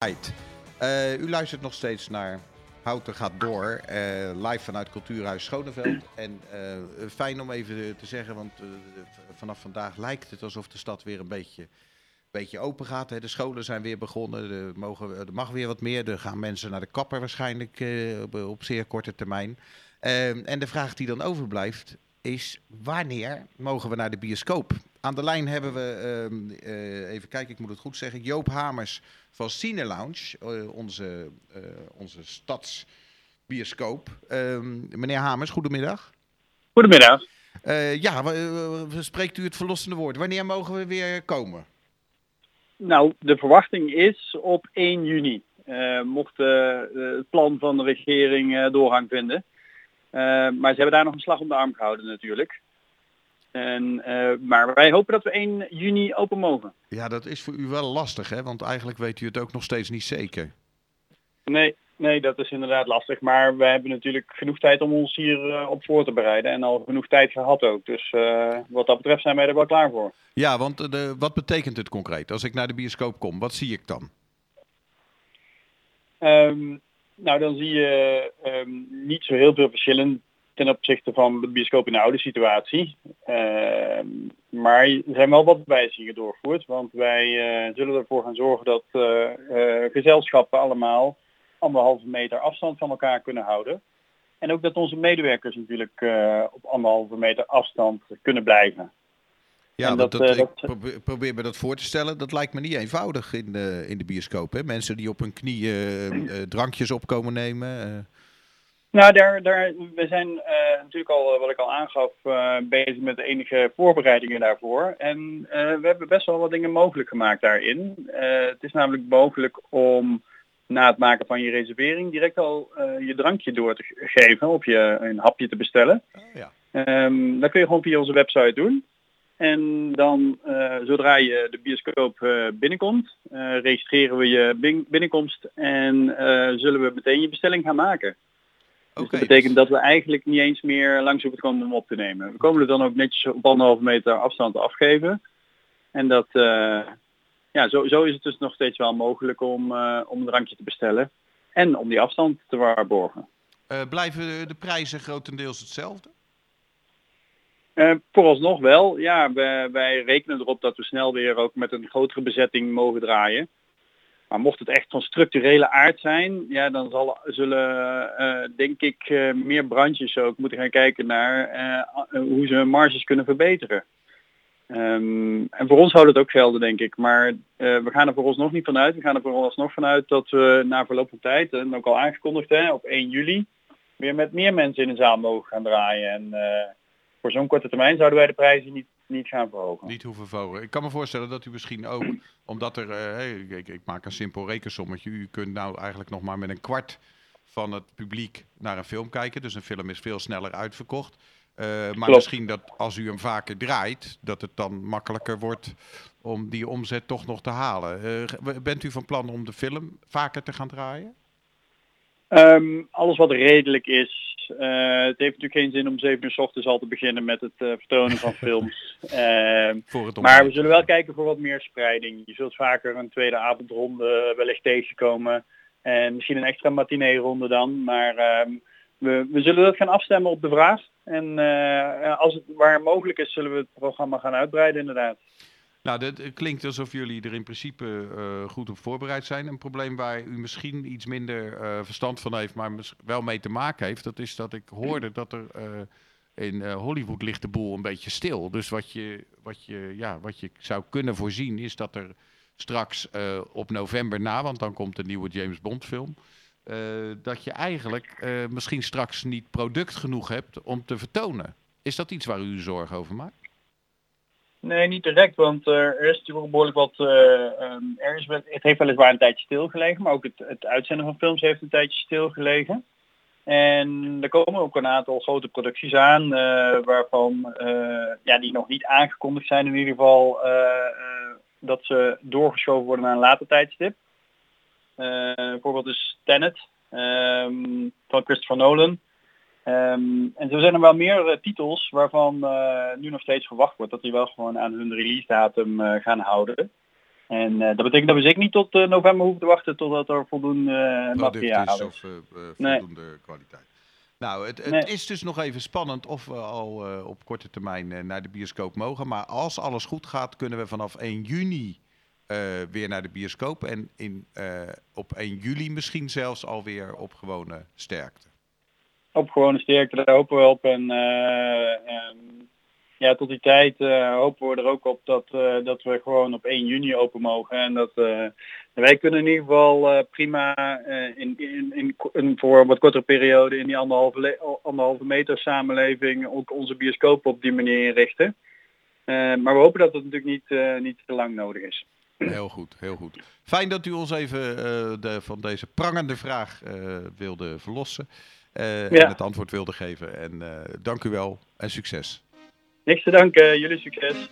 Uh, u luistert nog steeds naar Houten gaat door, uh, live vanuit Cultuurhuis Schoneveld. En uh, fijn om even te zeggen, want vanaf vandaag lijkt het alsof de stad weer een beetje, beetje open gaat. Hè. De scholen zijn weer begonnen, er, mogen, er mag weer wat meer. Er gaan mensen naar de kapper waarschijnlijk op, zeer korte termijn. en de vraag die dan overblijft is, wanneer mogen we naar de bioscoop? Aan de lijn hebben we, uh, even kijken, ik moet het goed zeggen, Joop Hamers van Cine Lounge, uh, onze, uh, onze stadsbioscoop. Ehm, meneer Hamers, goedemiddag. Goedemiddag. ja, spreekt u het verlossende woord. Wanneer mogen we weer komen? Nou, de verwachting is op 1 juni. mocht het plan van de regering doorgang vinden. maar ze hebben daar nog een slag om de arm gehouden natuurlijk. En, uh, maar wij hopen dat we 1 juni open mogen. Ja, dat is voor u wel lastig, hè? Want eigenlijk weet u het ook nog steeds niet zeker. Nee, nee, dat is inderdaad lastig. Maar we hebben natuurlijk genoeg tijd om ons hier uh, op voor te bereiden. En al genoeg tijd gehad ook. Dus uh, wat dat betreft zijn wij er wel klaar voor. Ja, want de, wat betekent het concreet? Als ik naar de bioscoop kom, wat zie ik dan? Um, nou, dan zie je um, niet zo heel veel verschillen ten opzichte van de bioscoop in de oude situatie. Uh, maar er zijn wel wat wijzigingen doorgevoerd, want wij uh, zullen ervoor gaan zorgen dat uh, gezelschappen allemaal anderhalve meter afstand van elkaar kunnen houden. En ook dat onze medewerkers natuurlijk op anderhalve meter afstand kunnen blijven. Ja, dat, dat, ik probeer, probeer, me dat voor te stellen. Dat lijkt me niet eenvoudig in de, in de bioscoop. Hè? Mensen die op hun knieën drankjes opkomen nemen. Nou, daar, daar, we zijn uh, natuurlijk al, wat ik al aangaf, uh, bezig met de enige voorbereidingen daarvoor. En uh, we hebben best wel wat dingen mogelijk gemaakt daarin. het is namelijk mogelijk om na het maken van je reservering direct al je drankje door te geven, of je een hapje te bestellen. Oh, ja. um, dat kun je gewoon via onze website doen. En dan, zodra je de bioscoop binnenkomt, registreren we je binnenkomst en zullen we meteen je bestelling gaan maken. Dus dat betekent dat we eigenlijk niet eens meer langs hoeven te komen om op te nemen. We komen er dan ook netjes op anderhalve meter afstand afgeven. En dat, uh, ja, zo, zo is het dus nog steeds wel mogelijk om, uh, om een drankje te bestellen. En om die afstand te waarborgen. Uh, blijven de prijzen grotendeels hetzelfde? Vooralsnog wel. Ja, wij, wij rekenen erop dat we snel weer ook met een grotere bezetting mogen draaien. Maar mocht het echt van structurele aard zijn, ja, dan zal, zullen uh, denk ik uh, meer branches ook moeten gaan kijken naar uh, hoe ze hun marges kunnen verbeteren. Um, en voor ons houdt het ook gelden, denk ik. Maar we gaan er voor ons nog niet vanuit. We gaan er voor ons nog vanuit dat we na verloop van tijd, en ook al aangekondigd hè, op 1 juli, weer met meer mensen in de zaal mogen gaan draaien. En voor zo'n korte termijn zouden wij de prijzen niet niet gaan verhogen. Niet hoeven verhogen. Ik kan me voorstellen dat u misschien ook, omdat er, uh, ik, ik, maak een simpel rekensommetje, u kunt nou eigenlijk nog maar met een kwart van het publiek naar een film kijken. Dus een film is veel sneller uitverkocht. Uh, maar misschien dat als u hem vaker draait, dat het dan makkelijker wordt om die omzet toch nog te halen. Uh, bent u van plan om de film vaker te gaan draaien? Um, alles wat redelijk is, uh, het heeft natuurlijk geen zin om 7 uur s ochtends al te beginnen met het uh, vertonen van films. Uh, maar we zullen wel kijken voor wat meer spreiding. Je zult vaker een tweede avondronde wellicht tegenkomen. En misschien een extra matinee-ronde dan. Maar ehm, we, we, zullen dat gaan afstemmen op de vraag. En eh, als het waar mogelijk is, zullen we het programma gaan uitbreiden inderdaad. Nou, het klinkt alsof jullie er in principe uh, goed op voorbereid zijn. Een probleem waar u misschien iets minder uh, verstand van heeft, maar wel mee te maken heeft, dat is dat ik hoorde dat er in Hollywood ligt de boel een beetje stil. Dus wat je, wat je, ja, wat je zou kunnen voorzien is dat er straks op november na, want dan komt de nieuwe James Bond film, dat je eigenlijk misschien straks niet product genoeg hebt om te vertonen. Is dat iets waar u zorgen over maakt? Nee, niet direct, want uh, er is natuurlijk behoorlijk wat. Uh, um, er is, het heeft weliswaar een tijdje stilgelegen, maar ook het, het uitzenden van films heeft een tijdje stilgelegen. En er komen ook een aantal grote producties aan, uh, waarvan ja, die nog niet aangekondigd zijn in ieder geval dat ze doorgeschoven worden naar een later tijdstip. bijvoorbeeld is Tenet um, van Christopher Nolan. Um, en zo zijn er wel meer uh, titels waarvan uh, nu nog steeds verwacht wordt dat die wel gewoon aan hun release datum uh, gaan houden. En dat betekent dat we zeker niet tot november hoeven te wachten totdat er voldoende materiaal is. Of voldoende kwaliteit. Nou, het, het is dus nog even spannend of we al op korte termijn naar de bioscoop mogen. Maar als alles goed gaat, kunnen we vanaf 1 juni weer naar de bioscoop. En in, op 1 juli misschien zelfs alweer op gewone sterkte op gewone sterkte, daar hopen we op. En, uh, ja, tot die tijd uh, hopen we er ook op dat, uh, dat we gewoon op 1 juni open mogen. En dat wij kunnen in ieder geval prima in, in, in, in, voor een wat kortere periode in die anderhalve, anderhalve meter samenleving ook onze bioscoop op die manier inrichten. maar we hopen dat het natuurlijk niet, niet te lang nodig is. Heel goed, heel goed. Fijn dat u ons even de, van deze prangende vraag wilde verlossen. Uh, en het antwoord wilde geven. En uh, dank u wel en succes. Niks te danken, jullie succes.